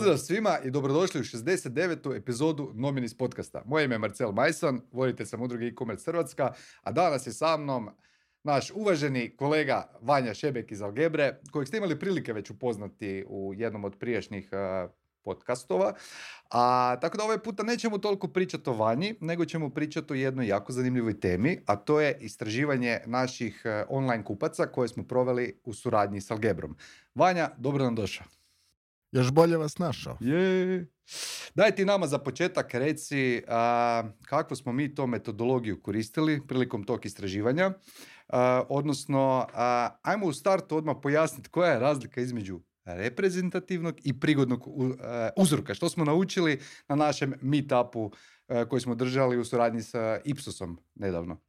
Pozdrav svima i dobrodošli u 69. epizodu Nominis podcasta. Moje ime je Marcel Majson, voditelj sam udruge e-commerce Hrvatska, a danas je sa mnom naš uvaženi kolega Vanja Šebek iz Algebre, kojeg ste imali prilike već upoznati u jednom od prijašnjih uh, podcastova. A, tako da ovaj puta nećemo toliko pričati o Vanji, nego ćemo pričati o jednoj jako zanimljivoj temi, a to je istraživanje naših uh, online kupaca koje smo proveli u suradnji s Algebrom. Vanja, dobro nam došao. Još bolje vas našao. Je. Daj ti nama za početak reci a, kakvu smo mi to metodologiju koristili prilikom tog istraživanja. Odnosno, ajmo u startu odmah pojasniti koja je razlika između reprezentativnog i prigodnog u- a, uzorka. Što smo naučili na našem meetupu a, koji smo držali u suradnji sa Ipsosom nedavno.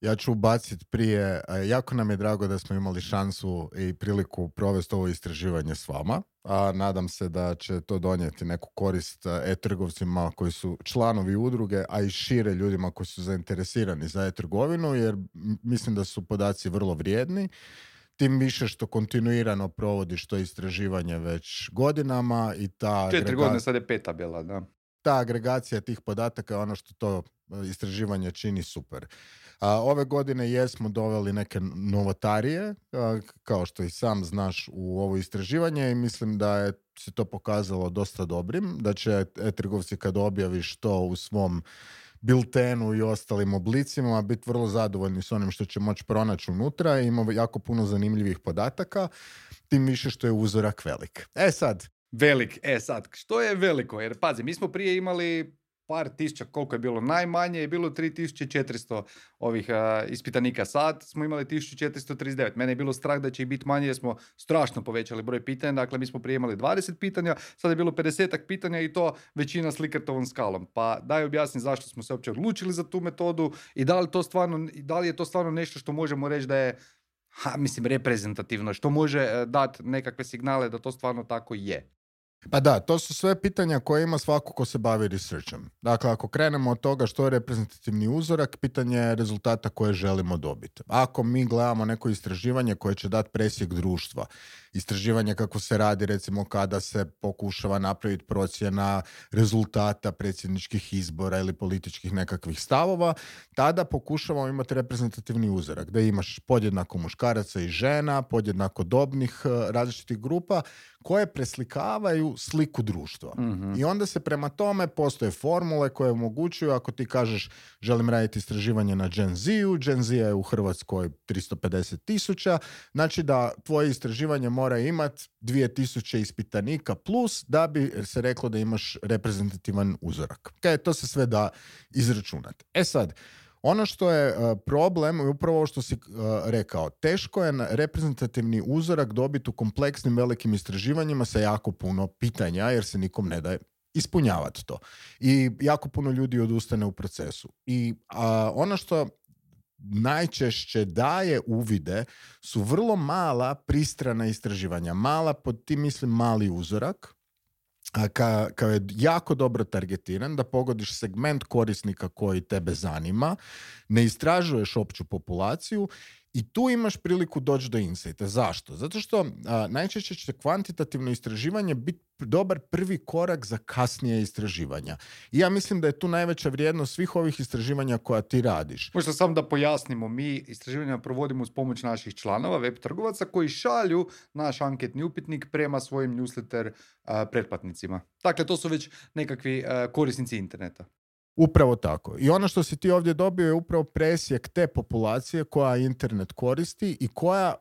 Ja ću ubaciti prije, jako nam je drago da smo imali šansu i priliku provesti ovo istraživanje s vama, a nadam se da će to donijeti neku korist e-trgovcima koji su članovi udruge, a i šire ljudima koji su zainteresirani za e-trgovinu, jer mislim da su podaci vrlo vrijedni. Tim više što kontinuirano provodiš to istraživanje već godinama i ta Četiri agrega- godine, sad je peta bila, da. ta agregacija tih podataka je ono što to e, istraživanje čini super. A, ove godine jesmo doveli neke novotarije, a, kao što i sam znaš u ovo istraživanje i mislim da je se to pokazalo dosta dobrim, da će e-trgovci kad objaviš to u svom biltenu i ostalim oblicima biti vrlo zadovoljni s onim što će moći pronaći unutra. Ima jako puno zanimljivih podataka, tim više što je uzorak velik. E sad, Velik, e sad, što je veliko? Jer pazi, mi smo prije imali par tisuća, koliko je bilo najmanje, je bilo 3400 ovih a, ispitanika sad, smo imali 1439. Mene je bilo strah da će ih biti manje jer smo strašno povećali broj pitanja, dakle mi smo prije imali 20 pitanja, sad je bilo 50 pitanja i to većina s Likatovom skalom. Pa daj objasni zašto smo se uopće odlučili za tu metodu i da li, to stvarno, da li je to stvarno nešto što možemo reći da je ha, mislim, reprezentativno, što može dati nekakve signale da to stvarno tako je. Pa da, to su sve pitanja koje ima svako ko se bavi researchom. Dakle, ako krenemo od toga što je reprezentativni uzorak, pitanje je rezultata koje želimo dobiti. Ako mi gledamo neko istraživanje koje će dati presjek društva, istraživanje kako se radi recimo kada se pokušava napraviti procjena rezultata predsjedničkih izbora ili političkih nekakvih stavova, tada pokušavamo imati reprezentativni uzorak, da imaš podjednako muškaraca i žena, podjednako dobnih eh, različitih grupa koje preslikavaju sliku društva. I onda se prema tome postoje formule koje omogućuju ako ti kažeš želim raditi istraživanje na Gen Z-u, Gen Z je u Hrvatskoj 350 tisuća, znači da tvoje istraživanje mora imati 2000 ispitanika plus da bi se reklo da imaš reprezentativan uzorak. Okay, to se sve da izračunati. E sad, ono što je uh, problem je upravo ovo što si uh, rekao. Teško je reprezentativni uzorak dobiti u kompleksnim velikim istraživanjima sa jako puno pitanja jer se nikom ne daje ispunjavati to. I jako puno ljudi odustane u procesu. I a, ono što najčešće daje uvide su vrlo mala pristrana istraživanja. Mala, pod tim mislim mali uzorak, kao je jako dobro targetiran, da pogodiš segment korisnika koji tebe zanima, ne istražuješ opću populaciju i tu imaš priliku doći do insighta. Zašto? Zato što a, najčešće će kvantitativno istraživanje biti dobar prvi korak za kasnije istraživanja. I ja mislim da je tu najveća vrijednost svih ovih istraživanja koja ti radiš. Možda samo da pojasnimo, mi istraživanja provodimo uz pomoć naših članova, web trgovaca, koji šalju naš anketni upitnik prema svojim newsletter a, pretplatnicima. Dakle, to su već nekakvi a, korisnici interneta. Upravo tako. I ono što si ti ovdje dobio je upravo presjek te populacije koja internet koristi i koja,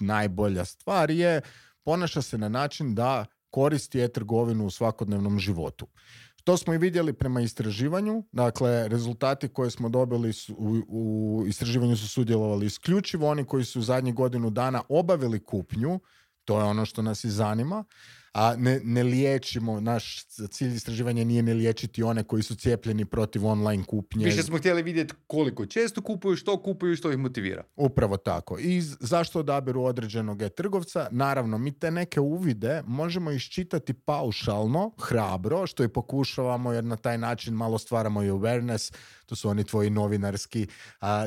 najbolja stvar je, ponaša se na način da koristi e-trgovinu u svakodnevnom životu. To smo i vidjeli prema istraživanju, dakle rezultati koje smo dobili u istraživanju su sudjelovali isključivo oni koji su u zadnjih godinu dana obavili kupnju, to je ono što nas i zanima, a ne, ne liječimo, naš cilj istraživanja nije ne liječiti one koji su cijepljeni protiv online kupnje. Više smo htjeli vidjeti koliko često kupuju, što kupuju i što ih motivira. Upravo tako. I zašto odabiru određenog e-trgovca? Naravno, mi te neke uvide možemo iščitati paušalno, hrabro, što i pokušavamo jer na taj način malo stvaramo i awareness to su oni tvoji novinarski a,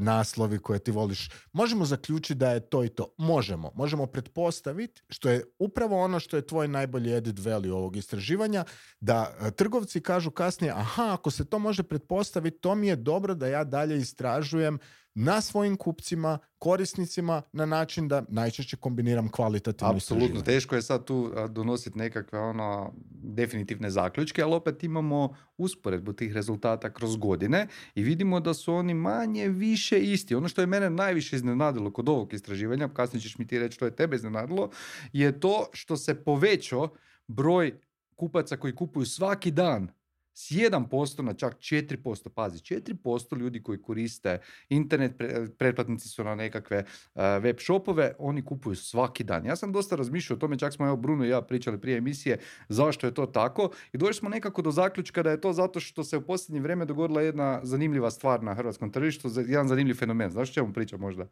naslovi koje ti voliš. Možemo zaključiti da je to i to. Možemo. Možemo pretpostaviti što je upravo ono što je tvoj najbolji edit value ovog istraživanja, da trgovci kažu kasnije, aha, ako se to može pretpostaviti, to mi je dobro da ja dalje istražujem na svojim kupcima, korisnicima na način da najčešće kombiniram kvalitativno Apsolutno, teško je sad tu donositi nekakve ono definitivne zaključke, ali opet imamo usporedbu tih rezultata kroz godine i vidimo da su oni manje više isti. Ono što je mene najviše iznenadilo kod ovog istraživanja, kasnije ćeš mi ti reći što je tebe iznenadilo, je to što se povećao broj kupaca koji kupuju svaki dan s 1% na čak 4%. Pazi, 4% ljudi koji koriste internet, pretplatnici su na nekakve uh, web shopove, oni kupuju svaki dan. Ja sam dosta razmišljao o tome, čak smo evo Bruno i ja pričali prije emisije zašto je to tako i došli smo nekako do zaključka da je to zato što se u posljednje vrijeme dogodila jedna zanimljiva stvar na hrvatskom tržištu, jedan zanimljiv fenomen. Znaš čemu pričam možda?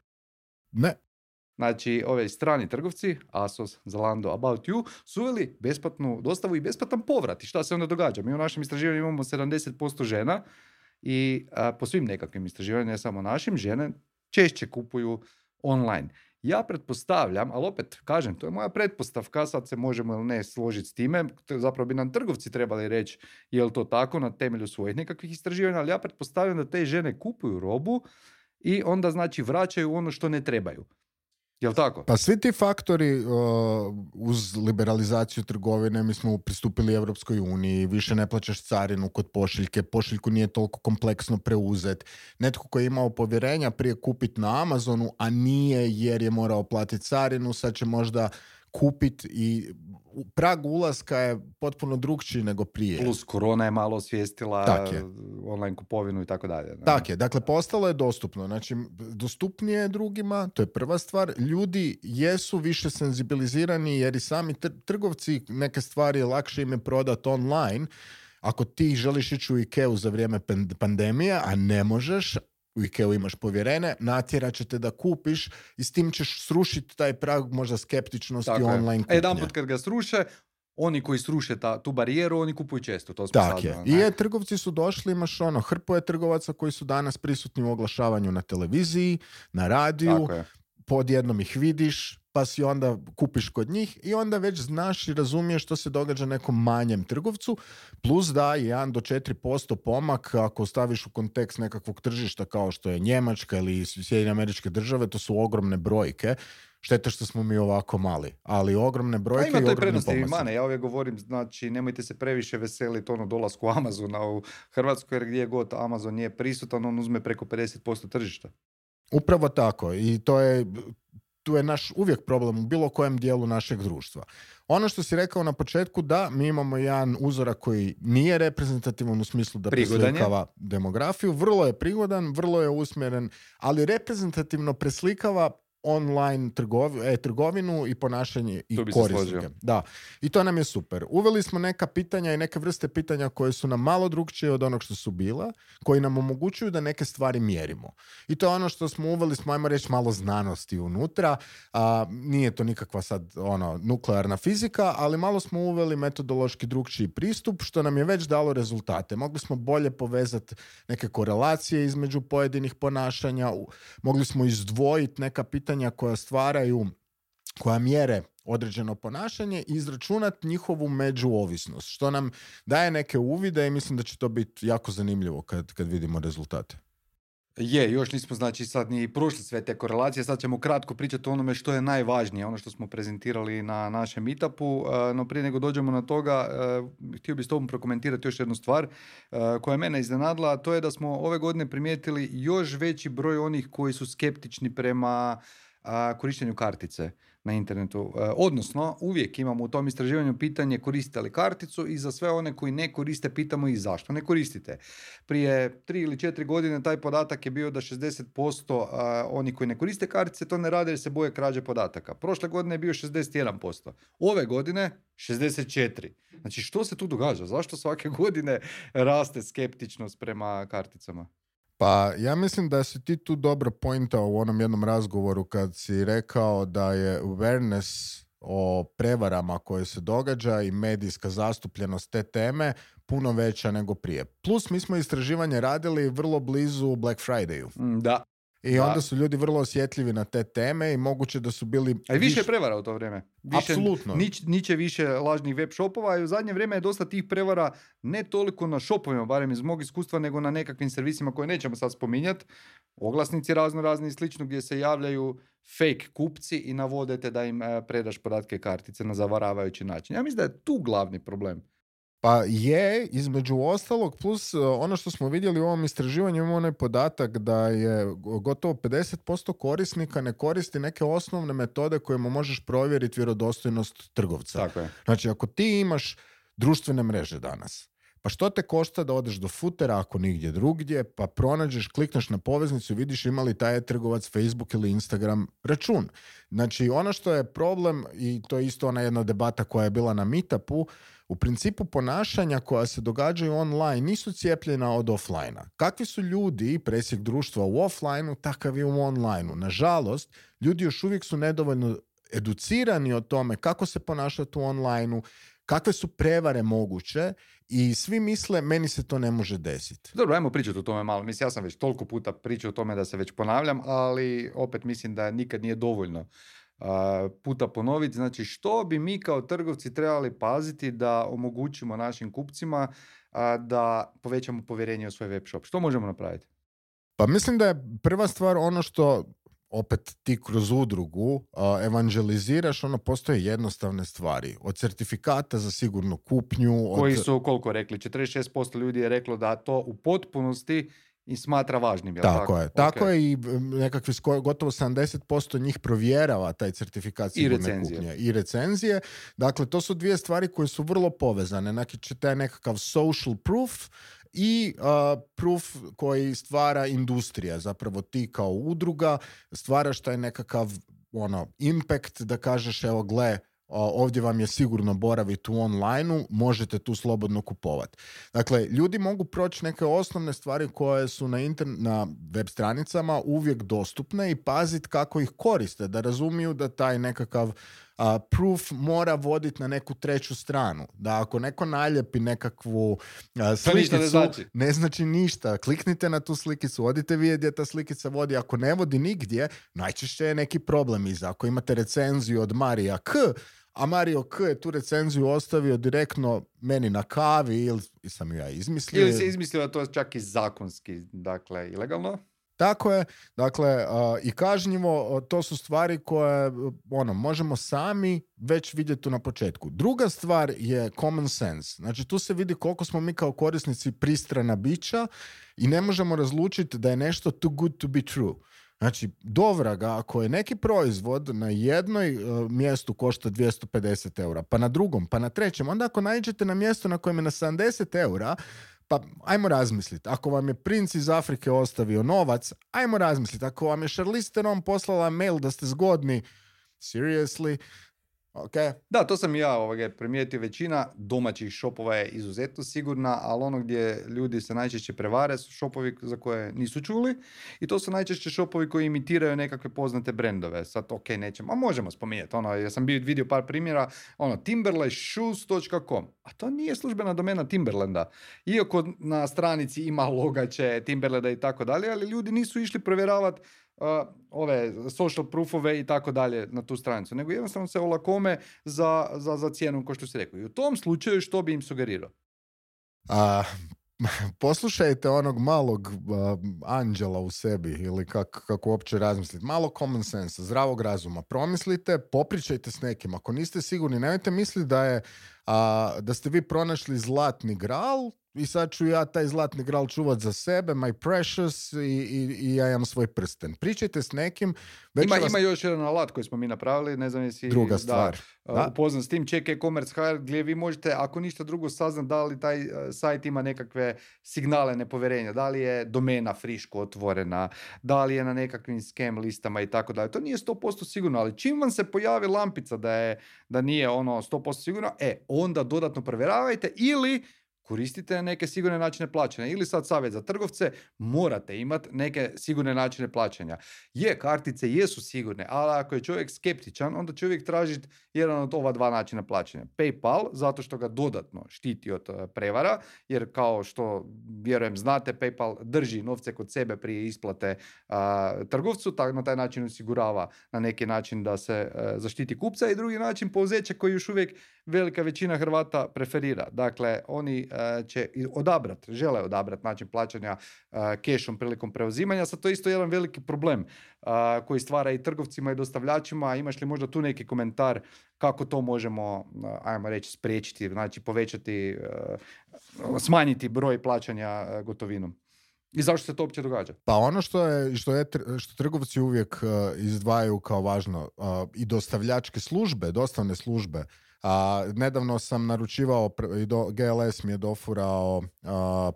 Ne. Znači, ove strani trgovci, Asos, Zalando, About You, su uveli besplatnu dostavu i besplatan povrat. I šta se onda događa? Mi u našem istraživanju imamo 70% žena i po svim nekakvim istraživanjima, ne samo našim, žene češće kupuju online. Ja pretpostavljam, ali opet kažem, to je moja pretpostavka, sad se možemo ili ne složiti s time, zapravo bi nam trgovci trebali reći je li to tako na temelju svojih nekakvih istraživanja, ali ja pretpostavljam da te žene kupuju robu i onda znači vraćaju ono što ne trebaju. Jel tako? Pa svi ti faktori uz liberalizaciju trgovine, mi smo pristupili Europskoj uniji, više ne plaćaš carinu kod pošiljke, pošiljku nije toliko kompleksno preuzet. Netko koji je imao povjerenja prije kupiti na Amazonu, a nije jer je morao platiti carinu, sad će možda kupiti i prag ulaska je potpuno drugčiji nego prije. Plus korona je malo osvijestila je. online kupovinu i tako dalje. Tak je, dakle postalo je dostupno, znači dostupnije drugima, to je prva stvar. Ljudi jesu više senzibilizirani jer i sami trgovci neke stvari lakše im je prodati online, ako ti želiš ići u Ikeu za vrijeme pandemije, a ne možeš, u Ikeu imaš povjerene, natjerat će te da kupiš i s tim ćeš srušiti taj prag možda skeptičnosti Tako online kupnje. Jedan put kad ga sruše, oni koji sruše ta, tu barijeru, oni kupuju često. To Tako je. I je, trgovci su došli, imaš ono, hrpo je trgovaca koji su danas prisutni u oglašavanju na televiziji, na radiju, podjednom ih vidiš, pa si onda kupiš kod njih i onda već znaš i razumiješ što se događa nekom manjem trgovcu, plus da je 1 do 4% pomak ako staviš u kontekst nekakvog tržišta kao što je Njemačka ili Sjedinje američke države, to su ogromne brojke. Šteta što smo mi ovako mali, ali ogromne pa brojke ima i ogromne i mane. Ja uvijek govorim, znači nemojte se previše veseliti ono dolasku Amazona u Hrvatskoj, jer gdje god Amazon nije prisutan, on uzme preko 50% tržišta. Upravo tako i to je tu je naš uvijek problem u bilo kojem dijelu našeg društva. Ono što si rekao na početku, da, mi imamo jedan uzorak koji nije reprezentativan u smislu da preslikava demografiju, vrlo je prigodan, vrlo je usmjeren, ali reprezentativno preslikava online trgovi, e-trgovinu i ponašanje i korisnike. Da. I to nam je super. Uveli smo neka pitanja i neke vrste pitanja koje su nam malo drugčije od onog što su bila, koji nam omogućuju da neke stvari mjerimo. I to je ono što smo uveli, smo ajmo reći malo znanosti unutra. A, nije to nikakva sad ono nuklearna fizika, ali malo smo uveli metodološki drugčiji pristup, što nam je već dalo rezultate. Mogli smo bolje povezati neke korelacije između pojedinih ponašanja, mogli smo izdvojiti neka pitanja pitanja koja stvaraju, koja mjere određeno ponašanje i izračunati njihovu međuovisnost, što nam daje neke uvide i mislim da će to biti jako zanimljivo kad, kad vidimo rezultate. Je, još nismo znači sad ni prošli sve te korelacije, sad ćemo kratko pričati o onome što je najvažnije, ono što smo prezentirali na našem meetupu, e, no prije nego dođemo na toga, e, htio bih s tobom prokomentirati još jednu stvar e, koja je mene iznenadila, to je da smo ove godine primijetili još veći broj onih koji su skeptični prema korištenju kartice na internetu. E, odnosno, uvijek imamo u tom istraživanju pitanje koristite li karticu i za sve one koji ne koriste pitamo i zašto ne koristite. Prije tri ili četiri godine taj podatak je bio da 60% oni koji ne koriste kartice to ne rade jer se boje krađe podataka. Prošle godine je bio 61%. Ove godine 64%. Znači što se tu događa? Zašto svake godine raste skeptičnost prema karticama? Pa ja mislim da si ti tu dobro pointao u onom jednom razgovoru kad si rekao da je awareness o prevarama koje se događa i medijska zastupljenost te teme puno veća nego prije. Plus mi smo istraživanje radili vrlo blizu Black Fridayu. Da. I Da. onda su ljudi vrlo osjetljivi na te teme i moguće da su bili... A i više viš- prevara u to vrijeme. Više, Apsolutno. Nič, niće više lažnih web shopova i u zadnje vrijeme je dosta tih prevara ne toliko na shopovima, barem iz mog iskustva, nego na nekakvim servisima koje nećemo sad spominjati. Oglasnici razno razni i slično gdje se javljaju fake kupci i navodete da im e, predaš podatke kartice na zavaravajući način. Ja mislim da je tu glavni problem. Pa je, između ostalog, plus uh, ono što smo vidjeli u ovom istraživanju, imamo onaj podatak da je go- gotovo 50% korisnika ne koristi neke osnovne metode kojima možeš provjeriti vjerodostojnost trgovca. Tako je. Znači, ako ti imaš društvene mreže danas, pa što te košta da odeš do futera ako nigdje drugdje, pa pronađeš, klikneš na poveznicu i vidiš ima li taj trgovac Facebook ili Instagram račun. Znači, ono što je problem, i to je isto ona jedna debata koja je bila na Meetupu, u principu ponašanja koja se događaju online nisu cijepljena od offline Kakvi su ljudi, presjek društva u offline takav je u online Nažalost, ljudi još uvijek su nedovoljno educirani o tome kako se ponašati u online kakve su prevare moguće i svi misle meni se to ne može desiti. Dobro, ajmo pričati o tome malo. Mislim, ja sam već toliko puta pričao o tome da se već ponavljam, ali opet mislim da nikad nije dovoljno puta ponoviti. Znači, što bi mi kao trgovci trebali paziti da omogućimo našim kupcima da povećamo povjerenje u svoj web shop? Što možemo napraviti? Pa mislim da je prva stvar ono što opet ti kroz udrugu a, evangeliziraš, ono postoje jednostavne stvari. Od certifikata za sigurnu kupnju, od... Koji su, koliko rekli, 46% ljudi je reklo da to u potpunosti i smatra važnim. Jel Tako, tako, je. Ok. Tako je i nekakvi gotovo 70% njih provjerava taj certifikat I sigurne recenzije. kupnje. I recenzije. Dakle, to su dvije stvari koje su vrlo povezane. Znači, taj nekakav social proof i uh, proof koji stvara industrija. Zapravo ti kao udruga stvaraš taj nekakav ono, impact da kažeš evo gle, ovdje vam je sigurno boraviti u online možete tu slobodno kupovati. Dakle, ljudi mogu proći neke osnovne stvari koje su na, intern- na web stranicama uvijek dostupne i paziti kako ih koriste, da razumiju da taj nekakav a, proof mora voditi na neku treću stranu. Da ako neko naljepi nekakvu a, ništa ne slikicu, znači. ne znači ništa. Kliknite na tu slikicu, odite vidjeti gdje ta slikica vodi. Ako ne vodi nigdje, najčešće je neki problem iza. Ako imate recenziju od Marija K, a Mario K je tu recenziju ostavio direktno meni na kavi ili sam ju ja izmislio. Ili se izmislio da to čak i zakonski, dakle, ilegalno. Tako je, dakle, a, i kažnjivo, to su stvari koje, ono, možemo sami već vidjeti na početku. Druga stvar je common sense. Znači, tu se vidi koliko smo mi kao korisnici pristrana bića i ne možemo razlučiti da je nešto too good to be true. Znači, dovraga, ako je neki proizvod na jednoj e, mjestu košta 250 eura, pa na drugom, pa na trećem, onda ako naiđete na mjesto na kojem je na 70 eura, pa ajmo razmisliti. Ako vam je princ iz Afrike ostavio novac, ajmo razmisliti. Ako vam je Charlize Theron poslala mail da ste zgodni, seriously, ok, Da, to sam i ja ovoga, primijetio. Većina domaćih shopova je izuzetno sigurna, ali ono gdje ljudi se najčešće prevare su shopovi za koje nisu čuli i to su najčešće shopovi koji imitiraju nekakve poznate brendove. Sad, ok, nećemo, a možemo spominjati. Ono, ja sam vidio par primjera, ono, timberlandshoes.com, a to nije službena domena Timberlanda. Iako na stranici ima logače Timberlanda i tako dalje, ali ljudi nisu išli provjeravati ove social proofove i tako dalje na tu stranicu, nego jednostavno se olakome za, za, za cijenu, kao što si rekao. I u tom slučaju što bi im sugerirao? A, poslušajte onog malog a, anđela u sebi ili kak, kako uopće razmisliti. Malo common sense, zdravog razuma. Promislite, popričajte s nekim. Ako niste sigurni, nemojte misliti da je a, da ste vi pronašli zlatni gral i sad ću ja taj zlatni gral čuvat za sebe, my precious i, i, i ja imam svoj prsten. Pričajte s nekim. Već Ima, vas- ima još jedan alat koji smo mi napravili, ne znam jesi Druga da, stvar. uh, Da. upoznat s tim, Check e-commerce HR, gdje vi možete, ako ništa drugo, saznat da li taj uh, sajt ima nekakve signale nepovjerenja, da li je domena friško otvorena, da li je na nekakvim scam listama i tako dalje. To nije 100% sigurno, ali čim vam se pojavi lampica da, je, da nije ono 100% sigurno, e, onda dodatno provjeravajte ili koristite neke sigurne načine plaćanja. Ili sad savjet za trgovce, morate imati neke sigurne načine plaćanja. Je, kartice jesu sigurne, ali ako je čovjek skeptičan, onda će uvijek tražiti jedan od ova dva načina plaćanja. PayPal, zato što ga dodatno štiti od e, prevara, jer kao što vjerujem znate, PayPal drži novce kod sebe prije isplate trgovcu, tako na taj način osigurava na neki način da se e, zaštiti kupca i drugi način pouzeće koji još uvijek velika većina Hrvata preferira. Dakle, oni e, će odabrati, žele odabrati način plaćanja kešom prilikom preuzimanja. Sad to je isto jedan veliki problem koji stvara i trgovcima i dostavljačima. Imaš li možda tu neki komentar kako to možemo, ajmo reći, spriječiti, znači povećati, smanjiti broj plaćanja gotovinom? I zašto se to uopće događa? Pa ono što je, što je što trgovci uvijek izdvajaju kao važno i dostavljačke službe, dostavne službe, a, nedavno sam naručivao, i GLS mi je dofurao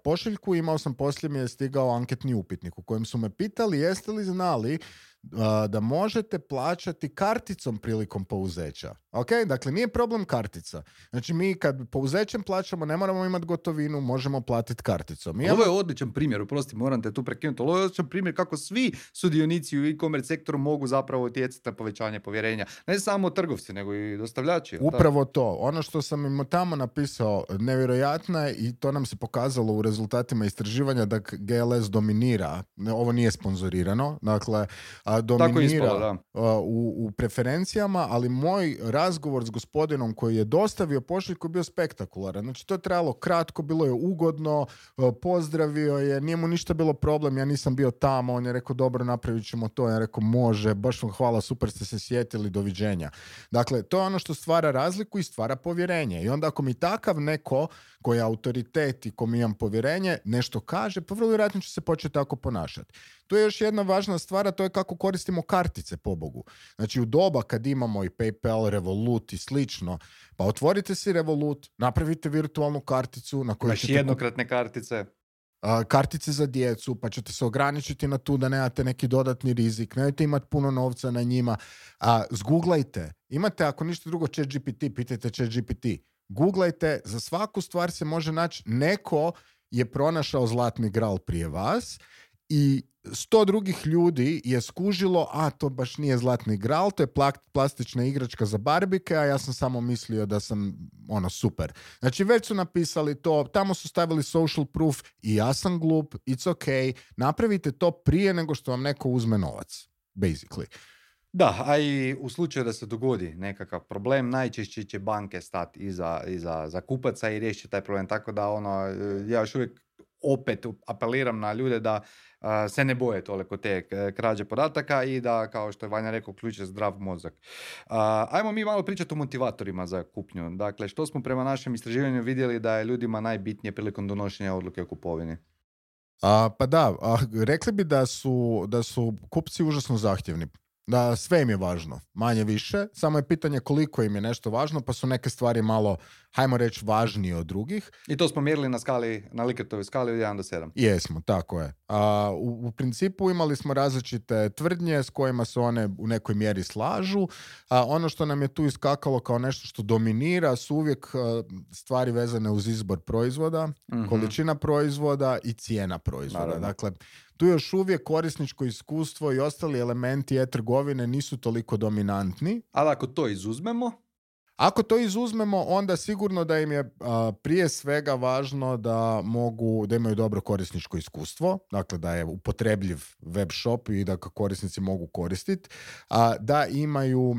pošiljku, imao sam poslije mi je stigao anketni upitnik u kojem su me pitali jeste li znali da možete plaćati karticom prilikom pouzeća. Ok, dakle nije problem kartica. Znači mi kad pouzećem plaćamo ne moramo imati gotovinu, možemo platiti karticom. Ovo je odličan primjer, uprosti, moram te tu prekinuti. Ovo je odličan primjer kako svi sudionici u e-commerce sektoru mogu zapravo utjecati na povećanje povjerenja. Ne samo trgovci, nego i dostavljači. Upravo to. Ono što sam im tamo napisao, nevjerojatno je i to nam se pokazalo u rezultatima istraživanja da GLS dominira. Ovo nije sponzorirano. Dakle, dominira u, u preferencijama, ali moj razgovor s gospodinom koji je dostavio pošiljku bio spektakularan. Znači to je trajalo kratko, bilo je ugodno, pozdravio je, nije mu ništa bilo problem, ja nisam bio tamo, on je rekao dobro napravit ćemo to, ja rekao može, baš vam hvala, super ste se sjetili, doviđenja. Dakle, to je ono što stvara razliku i stvara povjerenje. I onda ako mi takav neko koji je autoritet i kom imam povjerenje nešto kaže, pa vrlo vjerojatno će se početi tako ponašati. Tu je još jedna važna stvar, a to je kako koristimo kartice, pobogu. Znači u doba kad imamo i PayPal, Revolut i slično, pa otvorite si Revolut, napravite virtualnu karticu na kojoj ćete... jednokratne kartice. kartice za djecu, pa ćete se ograničiti na tu da nemate neki dodatni rizik, nemojte imati puno novca na njima. A, zguglajte. Imate, ako ništa drugo, chat GPT, pitajte chat GPT. Googlajte, za svaku stvar se može naći neko je pronašao zlatni gral prije vas i sto drugih ljudi je skužilo, a to baš nije zlatni gral, to je plastična igračka za barbike, a ja sam samo mislio da sam ono super. Znači već su napisali to, tamo su stavili social proof i ja sam glup, it's ok, napravite to prije nego što vam neko uzme novac, basically. Da, a i u slučaju da se dogodi nekakav problem, najčešće će banke stati iza, iza za kupaca i riješiti taj problem. Tako da ono, ja još uvijek opet apeliram na ljude da se ne boje toliko te krađe podataka i da, kao što je Vanja rekao, ključe zdrav mozak. ajmo mi malo pričati o motivatorima za kupnju. Dakle, što smo prema našem istraživanju vidjeli da je ljudima najbitnije prilikom donošenja odluke o kupovini? A, pa da, rekli bi da su, da su kupci užasno zahtjevni da sve im je važno, manje više, samo je pitanje koliko im je nešto važno, pa su neke stvari malo, hajmo reći, važnije od drugih. I to smo mjerili na skali, na Liketovoj skali od 1 do 7. Jesmo, tako je. A, u, u, principu imali smo različite tvrdnje s kojima se one u nekoj mjeri slažu, a ono što nam je tu iskakalo kao nešto što dominira su uvijek stvari vezane uz izbor proizvoda, mm količina proizvoda i cijena proizvoda. Dakle, tu još uvijek korisničko iskustvo i ostali elementi e-trgovine nisu toliko dominantni. Ali ako to izuzmemo, ako to izuzmemo, onda sigurno da im je prije svega važno da mogu, da imaju dobro korisničko iskustvo, dakle da je upotrebljiv web shop i da korisnici mogu koristiti, a, da imaju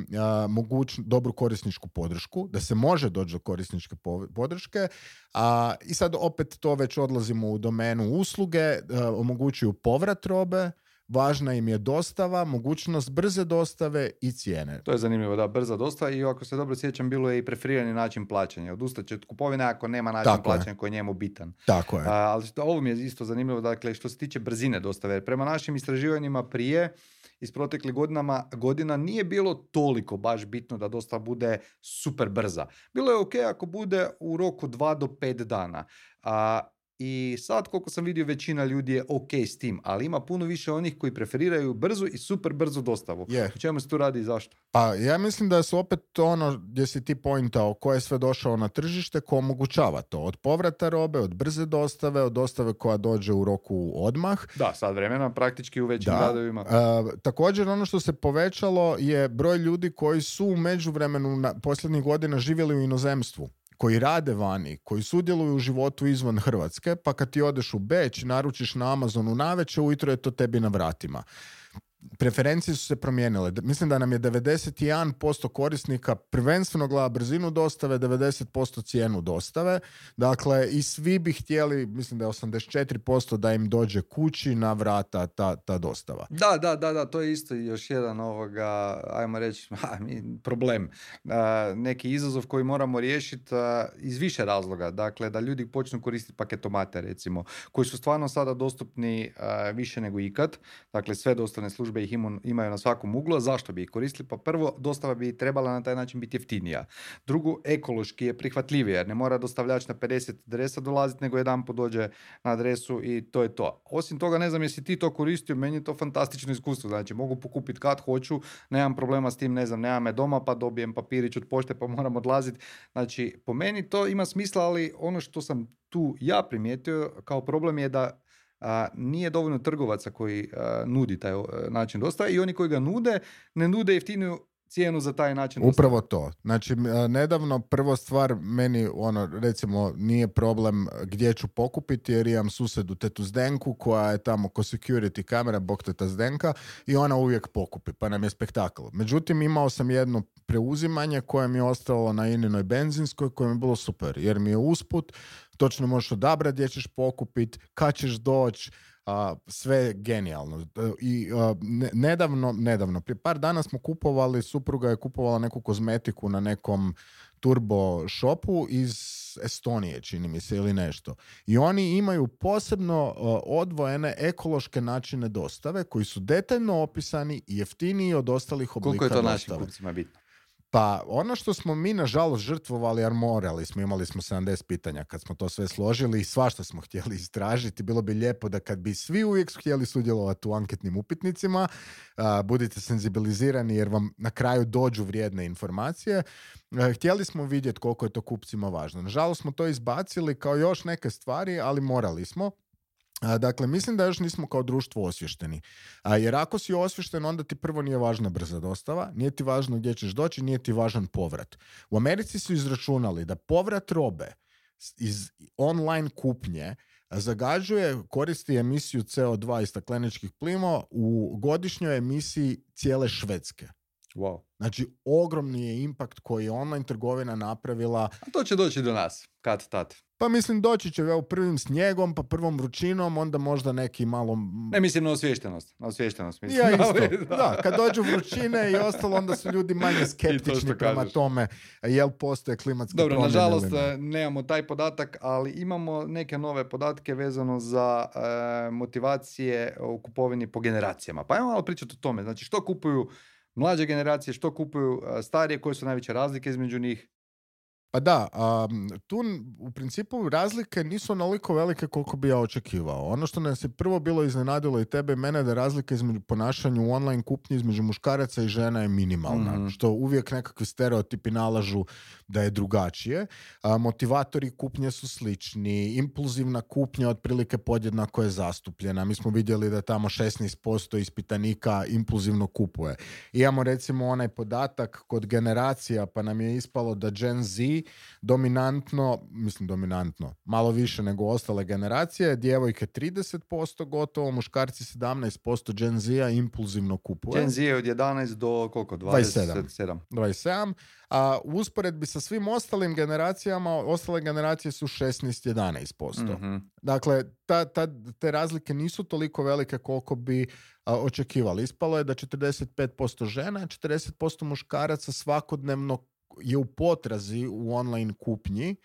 moguć, dobru korisničku podršku, da se može doći do korisničke podrške a, i sad opet to već odlazimo u domenu usluge, omogućuju povrat robe, važna im je dostava, mogućnost brze dostave i cijene. To je zanimljivo, da, brza dostava i ako se dobro sjećam, bilo je i preferirani način plaćanja. Odustat će od kupovine ako nema način Tako plaćanja je. koji je njemu bitan. Tako je. A, ali ovo mi je isto zanimljivo, dakle, što se tiče brzine dostave. Prema našim istraživanjima prije, iz proteklih godinama, godina nije bilo toliko baš bitno da dostava bude super brza. Bilo je ok ako bude u roku 2 do 5 dana. A, i sad koliko sam vidio većina ljudi je ok s tim, ali ima puno više onih koji preferiraju brzu i super brzu dostavu. Je. O čemu se tu radi i zašto? Pa ja mislim da su opet ono gdje si ti pointao ko je sve došao na tržište ko omogućava to. Od povrata robe, od brze dostave, od dostave koja dođe u roku odmah. Da, sad vremena praktički u većim Da. gradovima. E, također ono što se povećalo je broj ljudi koji su u međuvremenu na posljednjih godina živjeli u inozemstvu koji rade vani, koji sudjeluju u životu izvan Hrvatske, pa kad ti odeš u Beč, naručiš na Amazonu naveče, ujutro je to tebi na vratima. Preferencije su se promijenile. Mislim da nam je 91% korisnika prvenstveno gleda brzinu dostave, 90% cijenu dostave. Dakle, i svi bi htjeli, mislim da je 84% da im dođe kući na vrata ta, ta dostava. Da, da, da, da, to je isto još jedan ovoga, ajmo reći, ha, problem. Neki izazov koji moramo riješiti iz više razloga. Dakle, da ljudi počnu koristiti paketomate, recimo, koji su stvarno sada dostupni više nego ikad. Dakle, sve dostavne službe ih imu- imaju na svakom uglu. A Zašto bi ih koristili? Pa prvo, dostava bi trebala na taj način biti jeftinija. Drugo, ekološki je prihvatljivije, jer ne mora dostavljač na 50 adresa dolaziti, nego jedan dođe na adresu i to je to. Osim toga, ne znam jesi ti to koristio, meni je to fantastično iskustvo. Znači, mogu pokupiti kad hoću, nemam problema s tim, ne znam, nemam me doma, pa dobijem papirić od pošte, pa moram odlaziti. Znači, po meni to ima smisla, ali ono što sam tu ja primijetio kao problem je da a, nije dovoljno trgovaca koji a, nudi taj način dostave i oni koji ga nude, ne nude jeftiniju cijenu za taj način. Upravo to. Znači, a, nedavno prvo stvar meni, ono, recimo, nije problem gdje ću pokupiti jer imam susedu tetu Zdenku koja je tamo ko security kamera, bog teta Zdenka i ona uvijek pokupi, pa nam je spektakl. Međutim, imao sam jedno preuzimanje koje mi je ostalo na Ininoj benzinskoj koje mi je bilo super, jer mi je usput, točno možeš odabrati gdje ćeš pokupiti, kad ćeš doći, a, sve genijalno. E, I a, ne- nedavno, nedavno, prije par dana smo kupovali, supruga je kupovala neku kozmetiku na nekom turbo shopu iz Estonije, čini mi se, ili nešto. I oni imaju posebno a, odvojene ekološke načine dostave koji su detaljno opisani i jeftiniji od ostalih oblika Koliko je to našim dostave. kupcima bitno? Pa ono što smo mi nažalost žrtvovali, jer morali smo, imali smo 70 pitanja kad smo to sve složili i svašta smo htjeli istražiti. Bilo bi lijepo da kad bi svi uvijek htjeli sudjelovati u anketnim upitnicima, a, budite senzibilizirani jer vam na kraju dođu vrijedne informacije. Htjeli smo vidjeti koliko je to kupcima važno. Nažalost smo to izbacili kao još neke stvari, ali morali smo. A, Dakle, mislim da još nismo kao društvo osvješteni. A, jer ako si osvješten, onda ti prvo nije važna brza dostava, nije ti važno gdje ćeš doći, nije ti važan povrat. U Americi su izračunali da povrat robe iz online kupnje zagađuje, koristi emisiju CO2 i stakleničkih plinova u godišnjoj emisiji cijele Švedske. Wow. Znači, ogromni je impakt koji je online trgovina napravila A to će doći do nas, kad tad. Pa mislim doći će evo prvim snijegom, pa prvom vrućinom, onda možda neki malo... Ne mislim na osviještenost. Na osviještenost mislim. Ja isto. Da, kad dođu vrućine i ostalo, onda su ljudi manje skeptični prema kažeš. tome jel postoje klimatske Dobro, promjene nažalost ili ne. e, nemamo taj podatak, ali imamo neke nove podatke vezano za e, motivacije u kupovini po generacijama. Pa ajmo malo pričati o tome. Znači, što kupuju mlađe generacije, što kupuju e, starije, koje su najveće razlike između njih. Pa da, am, tu u principu razlike nisu onoliko velike koliko bi ja očekivao. Ono što nas je prvo bilo iznenadilo i tebe i mene da razlika između ponašanja u online kupnji između muškaraca i žena je minimalna, Mhm. što uvijek nekakvi stereotipi nalažu da je drugačije. A, motivatori kupnje su slični, impulzivna kupnja otprilike podjednako je zastupljena. Mi smo vidjeli da tamo 16% ispitanika impulzivno kupuje. Imamo recimo onaj podatak kod generacija, pa nam je ispalo da Gen Z dominantno, mislim dominantno, malo više nego ostale generacije, djevojke 30% gotovo, muškarci 17% Gen Z-a impulzivno kupuje. Gen Z je od 11 do koliko? 27. 27. 27, a u usporedbi sa svim ostalim generacijama, ostale generacije su 16-11%. Mhm. Dakle, ta, ta, te razlike nisu toliko velike koliko bi a, očekivali. Ispalo je da 45% žena, 40% muškaraca svakodnevno je u potrazi u online kupnji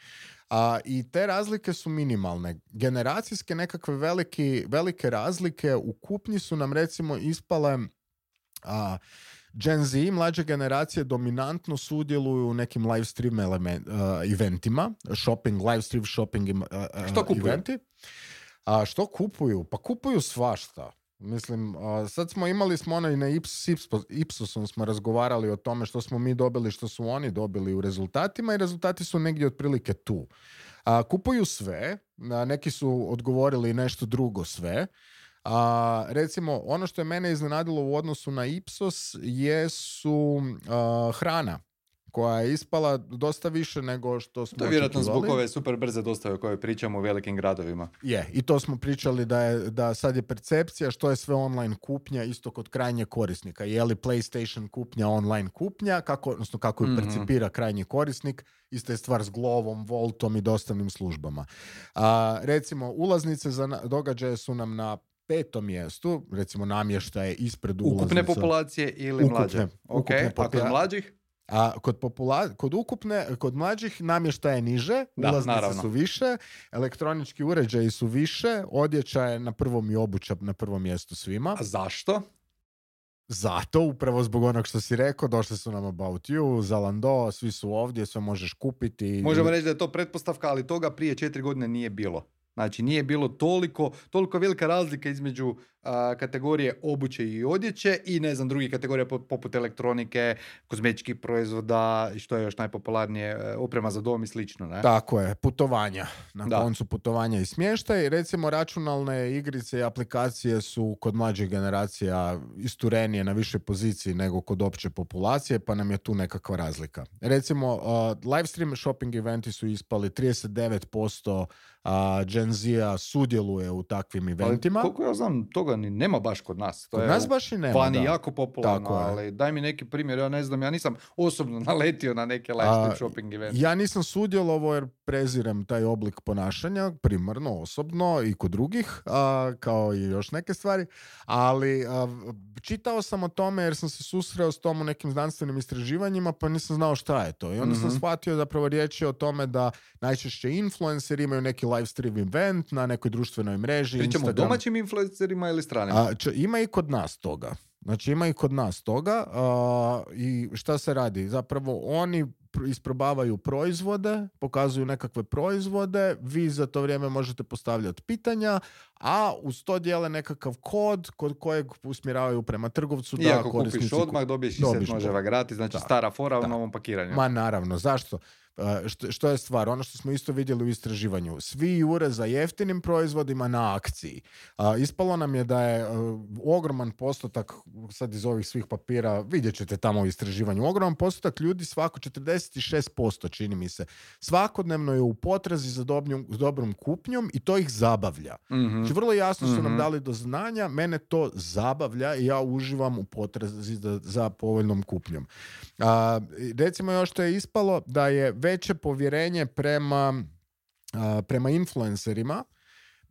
a, i te razlike su minimalne. Generacijske nekakve veliki, velike razlike u kupnji su nam recimo ispale a, Gen Z, mlađe generacije, dominantno sudjeluju u nekim live stream element, uh, eventima, shopping, live stream shopping uh, uh, Što kupuju? eventi. A što kupuju? Pa kupuju svašta. Mislim, sad smo imali smo ono i na Ips, Ipsos- Ipsosom smo razgovarali o tome što smo mi dobili, što su oni dobili u rezultatima i rezultati su negdje otprilike tu. A, kupuju sve, a, neki su odgovorili nešto drugo sve. A, recimo, ono što je mene iznenadilo u odnosu na Ipsos jesu a, hrana koja je ispala dosta više nego što smo To je vjerojatno zbog ove super brze dostave o kojoj pričamo u velikim gradovima. Je, i to smo pričali da, je, da sad je percepcija što je sve online kupnja isto kod krajnjeg korisnika. Je li PlayStation kupnja online kupnja, kako, odnosno kako ju Mhm. percipira krajnji korisnik, ista je stvar s Glovom, Voltom i dostavnim službama. A, recimo, ulaznice za događaje su nam na petom mjestu, recimo namještaje ispred ulaznica. Ukupne populacije ili Ukupne- mlađe? Ukupne a kod popula- mlađih? A kod, popula, kod ukupne, kod mlađih namještaje je niže, Da, ulaznice naravno. su više, elektronički uređaji su više, odjeća je na prvom i obuća na prvom mjestu svima. A zašto? Zato, upravo zbog onog što si rekao, došli su nam About You, Zalando, svi su ovdje, sve možeš kupiti. Možemo reći da je to pretpostavka, ali toga prije četiri godine nije bilo. Znači, nije bilo toliko, toliko velika razlika između kategorije obuće i odjeće i ne znam, drugih kategorija po- poput elektronike, kozmetičkih proizvoda i što je još najpopularnije, e, oprema za dom i slično, ne? Tako je, putovanja. Na Da. koncu putovanja i smještaj. Recimo, računalne igrice i aplikacije su kod mlađih generacija isturenije na višoj poziciji nego kod opće populacije, pa nam je tu nekakva razlika. Recimo, uh, live stream shopping eventi su ispali 39% a Gen Z-a sudjeluje u takvim Ali eventima. koliko ja znam, toga ni nema baš kod nas. To Kod je nas baš i nema. vani da. jako popularno, Tako je. ali daj mi neki primjer, ja ne znam, ja nisam osobno naletio na neke A, shopping event. Ja nisam sudjelovao jer prezirem taj oblik ponašanja, primarno, osobno i kod drugih, a, kao i još neke stvari, ali a, čitao sam o tome jer sam se susreo s tom u nekim znanstvenim istraživanjima pa nisam znao šta je to. I onda sam Mhm. shvatio zapravo riječ je o tome da najčešće influenceri imaju neki live stream event na nekoj društvenoj mreži. Pričamo o domaćim influencerima ili stranim? A, č- ima i kod nas toga. Znači ima i kod nas toga a, i šta se radi? Zapravo oni pr- isprobavaju proizvode, pokazuju nekakve proizvode, vi za to vrijeme možete postavljati pitanja, a uz to dijele nekakav kod kod kojeg usmjeravaju prema trgovcu I da ako kupiš ku- odmah, dobiješ i set noževa gratis, znači Da. stara fora u novom pakiranju. Ma naravno, zašto? Što, što je stvar? Ono što smo isto vidjeli u istraživanju. Svi jure za jeftinim proizvodima na akciji. A, ispalo nam je da je e, ogroman postotak, sad iz ovih svih papira, vidjet ćete tamo u istraživanju, ogroman postotak ljudi, svako 46% čini mi se, svakodnevno je u potrazi za dobnjom- dobrom kupnjom i to ih zabavlja. Mhm. Znači vrlo jasno su nam Mhm. dali do znanja, mene to zabavlja i ja uživam u potrazi za, za povoljnom kupnjom. A, recimo još što je ispalo da je veće povjerenje prema, a, prema influencerima,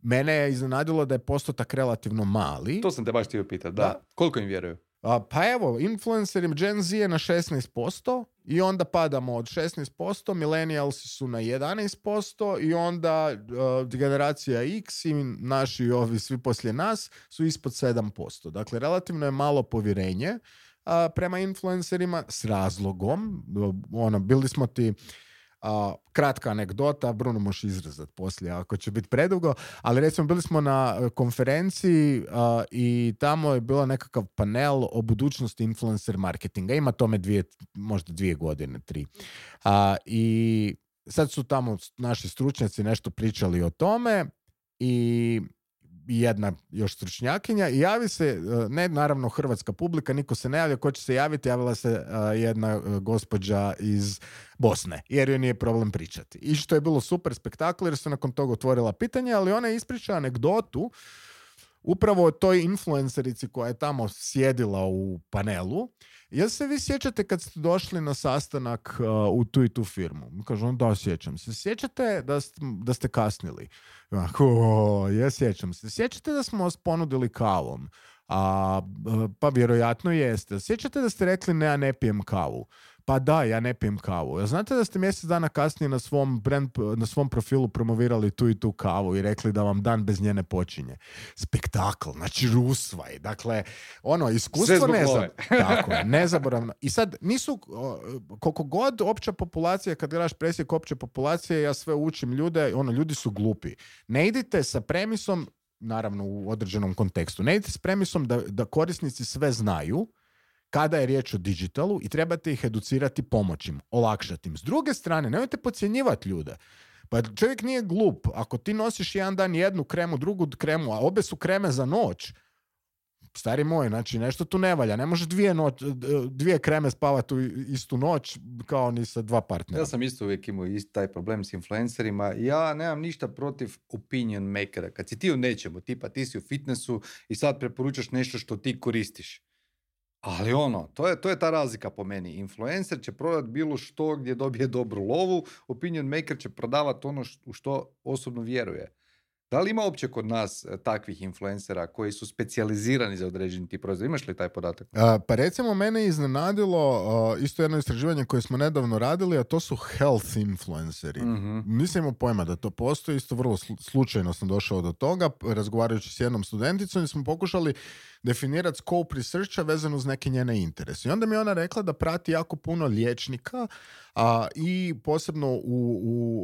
mene je iznenadilo da je postotak relativno mali. To sam te baš htio pitati, da. Da. Koliko im vjeruju? A, pa evo, influencerim Gen Z je na 16% i onda padamo od 16%, millennialsi su na 11% i onda uh, generacija X i naši ovi svi poslije nas su ispod 7%. Dakle, relativno je malo povjerenje a, prema influencerima s razlogom. Ono, bili smo ti a, kratka anegdota, Bruno možeš izrazat poslije ako će biti predugo, ali recimo bili smo na e, konferenciji a, i tamo je bila nekakav panel o budućnosti influencer marketinga. Ima tome dvije, možda dvije godine, tri. A, I sad su tamo naši stručnjaci nešto pričali o tome i jedna još stručnjakinja i javi se, e, ne naravno hrvatska publika, niko se ne javlja, ko će se javiti, javila se e, jedna e, gospođa iz Bosne, jer joj nije problem pričati. I što je bilo super spektakl, jer su nakon toga otvorila pitanje, ali ona je ispričala anegdotu upravo toj influencerici koja je tamo sjedila u panelu. Jel se vi sjećate kad ste došli na sastanak uh, u tu i tu firmu? Kažu, on da, sjećam se. Sjećate da, ste, da ste kasnili? Ako, ja sjećam se. Sjećate da smo vas ponudili kavom? A, pa vjerojatno jeste. Sjećate da ste rekli ne, ja ne pijem kavu? Pa da, ja ne pijem kavu. Jel znate da ste mjesec dana kasnije na svom, brand, na svom profilu promovirali tu i tu kavu i rekli da vam dan bez nje ne počinje? Spektakl, znači rusvaj. Dakle, ono, iskustvo ne znam. Tako je, nezaboravno. I sad, nisu, koliko god opća populacija, kad gledaš presjek opće populacije, ja sve učim ljude, ono, ljudi su glupi. Ne idite sa premisom, naravno u određenom kontekstu, ne idite s premisom da, da korisnici sve znaju, kada je riječ o digitalu i trebate ih educirati, pomoći im, olakšati im. S druge strane, nemojte podcjenjivati ljude. Pa čovjek nije glup. Ako ti nosiš jedan dan jednu kremu, drugu kremu, a obe su kreme za noć, stari moj, znači nešto tu ne valja. Ne može dvije, noć, dvije kreme spavati u istu noć kao ni sa dva partnera. Ja sam isto uvijek imao isti taj problem s influencerima. Ja nemam ništa protiv opinion makera. Kad si ti u nečemu, tipa ti si u fitnessu i sad preporučaš nešto što ti koristiš. Ali ono, to je, to je ta razlika po meni. Influencer će prodati bilo što gdje dobije dobru lovu, opinion maker će prodavati ono u što osobno vjeruje. Da li ima uopće kod nas e, takvih influencera koji su specijalizirani za određeni tip proizvod? Imaš li taj podatak? pa recimo mene iznenadilo isto jedno istraživanje koje smo nedavno radili, a to su health influenceri. mm Nisam pojma da to postoji, isto vrlo slučajno sam došao do toga, razgovarajući s jednom studenticom i smo pokušali definirati scope researcha vezano uz neke njene interese. I onda mi je ona rekla da prati jako puno liječnika a, i posebno u,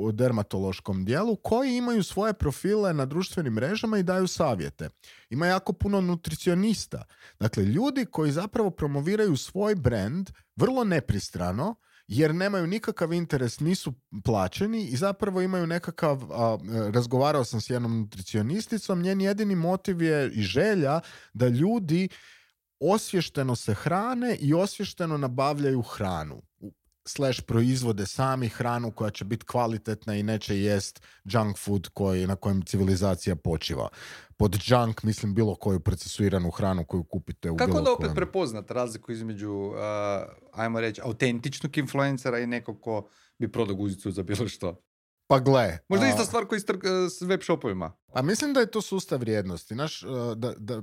u dermatološkom dijelu koji imaju svoje profile na društvenim mrežama i daju savjete. Ima jako puno nutricionista. Dakle, ljudi koji zapravo promoviraju svoj brand vrlo nepristrano jer nemaju nikakav interes, nisu plaćeni i zapravo imaju nekakav, razgovarao sam s jednom nutricionisticom, njen jedini motiv je i želja da ljudi osvješteno se hrane i osvješteno nabavljaju hranu slash proizvode sami hranu koja će biti kvalitetna i neće jest junk food koji, na kojem civilizacija počiva. Pod junk mislim bilo koju procesuiranu hranu koju kupite u Kako onda opet prepoznat razliku između, uh, ajmo reći, autentičnog influencera i nekog ko bi prodao guzicu za bilo što? Pa gle. Možda ista stvar koji s web shopovima. A mislim da je to sustav vrijednosti. Naš, da, da,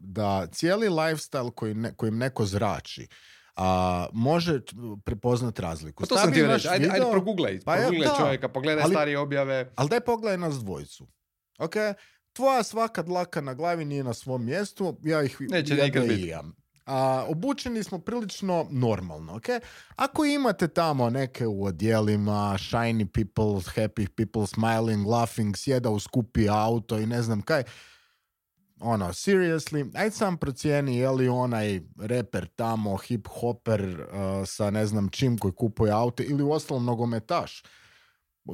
da, cijeli lifestyle koji ne, kojim neko zrači, a, može prepoznat razliku. Pa to sam ti reći, ajde, ajde proguglaj, pa proguglaj ja, čovjeka, pogledaj ali, starije objave. Ali daj pogledaj nas dvojicu. Ok, tvoja svaka dlaka na glavi nije na svom mjestu, ja ih Neće nikad biti. A, obučeni smo prilično normalno, ok? Ako imate tamo neke u odjelima, shiny people, happy people, smiling, laughing, sjeda u skupi auto i ne znam kaj, ono, seriously, aj sam procijeni je li onaj reper tamo, hip hopper uh, sa ne znam čim koji kupuje auto ili u ostalom nogometaš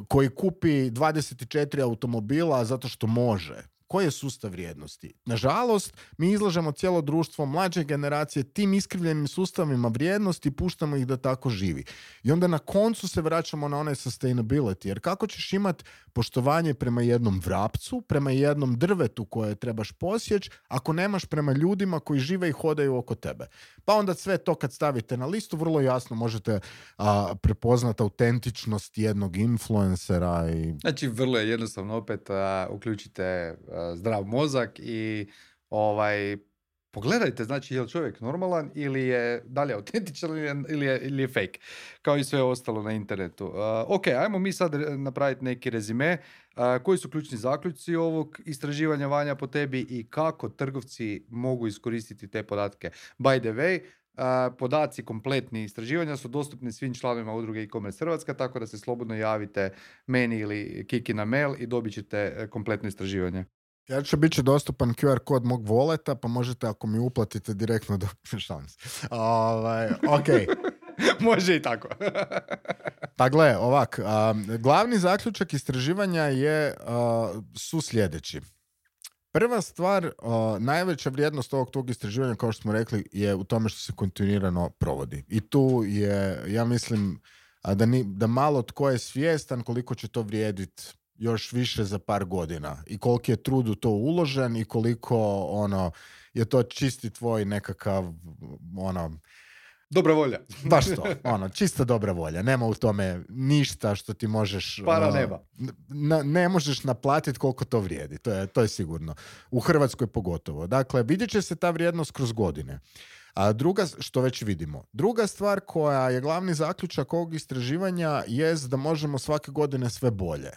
koji kupi 24 automobila zato što može koji je sustav vrijednosti? Nažalost, mi izlažemo cijelo društvo mlađe generacije tim iskrivljenim sustavima vrijednosti i puštamo ih da tako živi. I onda na koncu se vraćamo na onaj sustainability. Jer kako ćeš imati poštovanje prema jednom vrapcu, prema jednom drvetu koje trebaš posjeć, ako nemaš prema ljudima koji žive i hodaju oko tebe. Pa onda sve to kad stavite na listu, vrlo jasno možete a, prepoznati autentičnost jednog influencera. I... Znači, vrlo je jednostavno opet uključite zdrav mozak i ovaj pogledajte znači je li čovjek normalan ili je dalje autentičan ili je, ili je fake kao i sve ostalo na internetu. Uh, ok, ajmo mi sad napraviti neki rezime. Uh, koji su ključni zaključci ovog istraživanja vanja po tebi i kako trgovci mogu iskoristiti te podatke? By the way, podaci kompletni istraživanja su dostupni svim članovima udruge e-commerce Hrvatska, tako da se slobodno javite meni ili Kiki na mail i dobit ćete kompletno istraživanje. Ja ću biti dostupan QR kod mog voleta, pa možete ako mi uplatite direktno do šans. Ovaj, ok. Može i tako. pa gle, ovak, glavni zaključak istraživanja je su sljedeći. Prva stvar, najveća vrijednost ovog tog istraživanja, kao što smo rekli, je u tome što se kontinuirano provodi. I tu je, ja mislim, da, ni, da malo tko je svjestan koliko će to vrijediti još više za par godina i koliki je trud u to uložen i koliko ono je to čisti tvoj nekakav ono Dobra volja. Baš to, ono, čista dobra volja. Nema u tome ništa što ti možeš... Para nema. ne možeš naplatiti koliko to vrijedi, to je, to je sigurno. U Hrvatskoj pogotovo. Dakle, vidjet će se ta vrijednost kroz godine. A druga, što već vidimo. Druga stvar koja je glavni zaključak ovog istraživanja jest da možemo svake godine sve bolje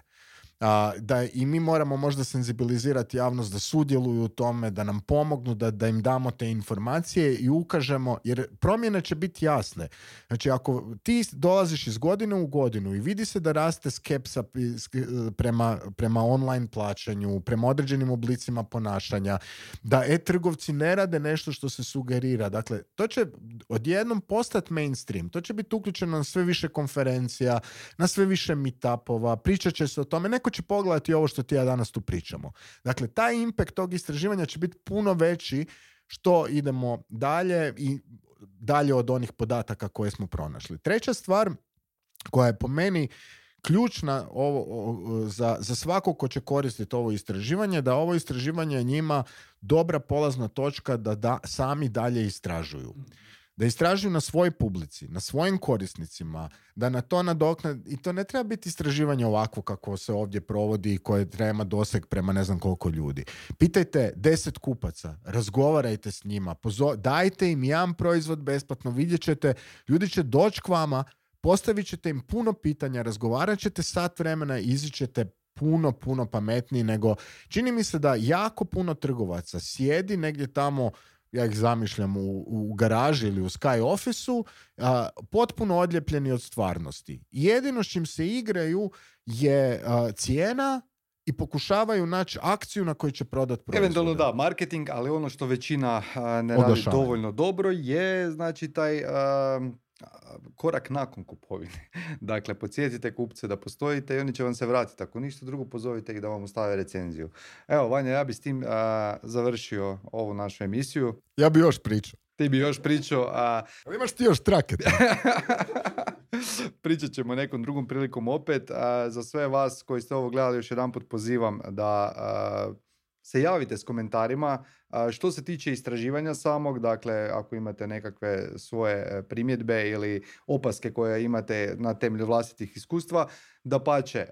a, da i mi moramo možda senzibilizirati javnost da sudjeluju u tome, da nam pomognu, da, da im damo te informacije i ukažemo, jer promjene će biti jasne. Znači, ako ti dolaziš iz godine u godinu i vidi se da raste skepsa prema, prema online plaćanju, prema određenim oblicima ponašanja, da e-trgovci ne rade nešto što se sugerira. Dakle, to će odjednom postati mainstream. To će biti uključeno na sve više konferencija, na sve više meetupova, pričat će se o tome. Neko će pogledati ovo što ti ja danas tu pričamo. Dakle, taj impact tog istraživanja će biti puno veći što idemo dalje i dalje od onih podataka koje smo pronašli. Treća stvar koja je po meni ključna ovo, za, za svakog ko će koristiti ovo istraživanje, da ovo istraživanje njima dobra polazna točka da, da sami dalje istražuju da istražuju na svojoj publici, na svojim korisnicima, da na to nadoknad... I to ne treba biti istraživanje ovako kako se ovdje provodi i koje treba doseg prema ne znam koliko ljudi. Pitajte deset kupaca, razgovarajte s njima, dajte im jedan proizvod besplatno, vidjet ćete, ljudi će doći k vama, postavit ćete im puno pitanja, razgovarat ćete sat vremena i ćete puno, puno pametniji nego čini mi se da jako puno trgovaca sjedi negdje tamo ja ih zamišljam u, u garaži ili u Sky Office-u, potpuno odljepljeni od stvarnosti. Jedino s čim se igraju je cijena i pokušavaju naći akciju na kojoj će prodati proizvode. Eventualno da, marketing, ali ono što većina ne radi dovoljno dobro je znači taj korak nakon kupovine. dakle, podsjetite kupce da postojite i oni će vam se vratiti. Ako ništa drugo, pozovite ih da vam ostave recenziju. Evo, Vanja, ja bi s tim završio ovu našu emisiju. Ja bi još pričao. Ti bi još pričao. A... Ali imaš ti još traket. Pričat ćemo nekom drugom prilikom opet. A, za sve vas koji ste ovo gledali, još jedan put pozivam da se javite s komentarima. Što se tiče istraživanja samog, dakle ako imate nekakve svoje e, primjedbe ili opaske koje imate na temelju vlastitih iskustva, da pače,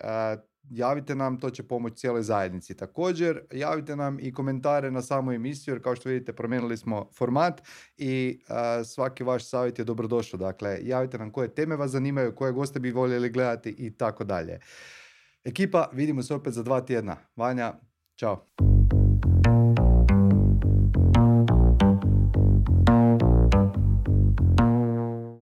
javite nam, to će pomoći cijeloj zajednici. Također, javite nam i komentare na samu emisiju, jer kao što vidite promijenili smo format i svaki vaš savjet je dobrodošao. Dakle, javite nam koje teme vas zanimaju, koje goste bi voljeli gledati i tako dalje. Ekipa, vidimo se opet za dva tjedna. Vanja, Ćao.